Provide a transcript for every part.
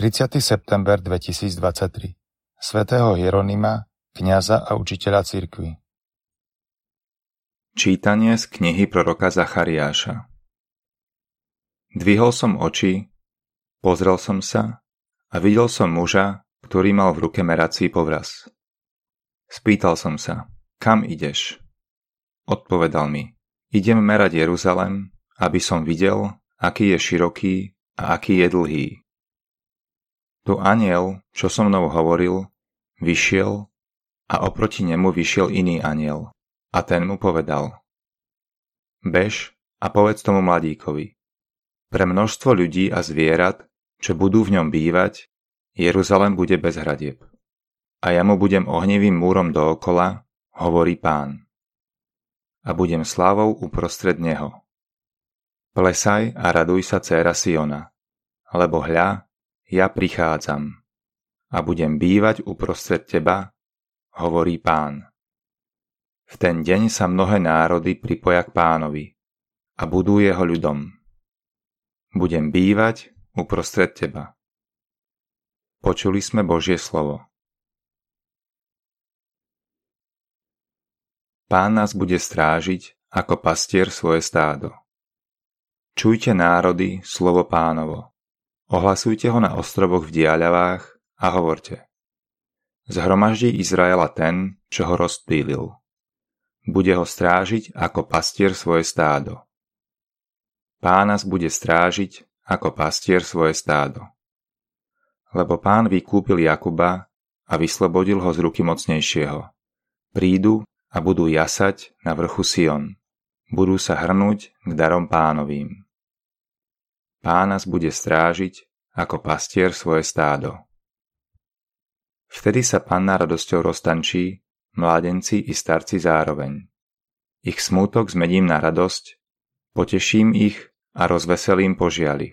30. september 2023 svätého Hieronima, kňaza a učiteľa cirkvi. Čítanie z knihy proroka Zachariáša Dvihol som oči, pozrel som sa a videl som muža, ktorý mal v ruke merací povraz. Spýtal som sa, kam ideš? Odpovedal mi, idem merať Jeruzalem, aby som videl, aký je široký a aký je dlhý. Tu aniel, čo so mnou hovoril, vyšiel a oproti nemu vyšiel iný aniel a ten mu povedal Bež a povedz tomu mladíkovi. Pre množstvo ľudí a zvierat, čo budú v ňom bývať, Jeruzalem bude bez hradieb. A ja mu budem ohnivým múrom dookola, hovorí pán. A budem slávou uprostred neho. Plesaj a raduj sa, dcéra Siona, lebo hľa, ja prichádzam a budem bývať uprostred teba, hovorí pán. V ten deň sa mnohé národy pripoja k pánovi a budú jeho ľudom. Budem bývať uprostred teba. Počuli sme Božie slovo. Pán nás bude strážiť ako pastier svoje stádo. Čujte národy slovo pánovo. Ohlasujte ho na ostrovoch v diaľavách a hovorte. Zhromaždí Izraela ten, čo ho rozptýlil. Bude ho strážiť ako pastier svoje stádo. Pán nás bude strážiť ako pastier svoje stádo. Lebo pán vykúpil Jakuba a vyslobodil ho z ruky mocnejšieho. Prídu a budú jasať na vrchu Sion. Budú sa hrnúť k darom pánovým. Pán nás bude strážiť ako pastier svoje stádo. Vtedy sa panna radosťou roztančí, mládenci i starci zároveň. Ich smútok zmením na radosť, poteším ich a rozveselím požiali.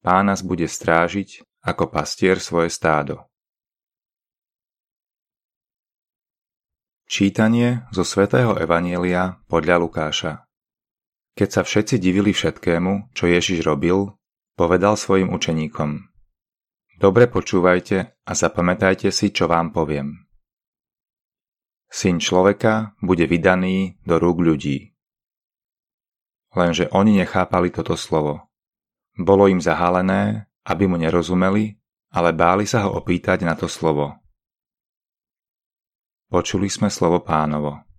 Pán nás bude strážiť ako pastier svoje stádo. Čítanie zo svätého Evanielia podľa Lukáša keď sa všetci divili všetkému, čo Ježiš robil, povedal svojim učeníkom. Dobre počúvajte a zapamätajte si, čo vám poviem. Syn človeka bude vydaný do rúk ľudí. Lenže oni nechápali toto slovo. Bolo im zahálené, aby mu nerozumeli, ale báli sa ho opýtať na to slovo. Počuli sme slovo pánovo.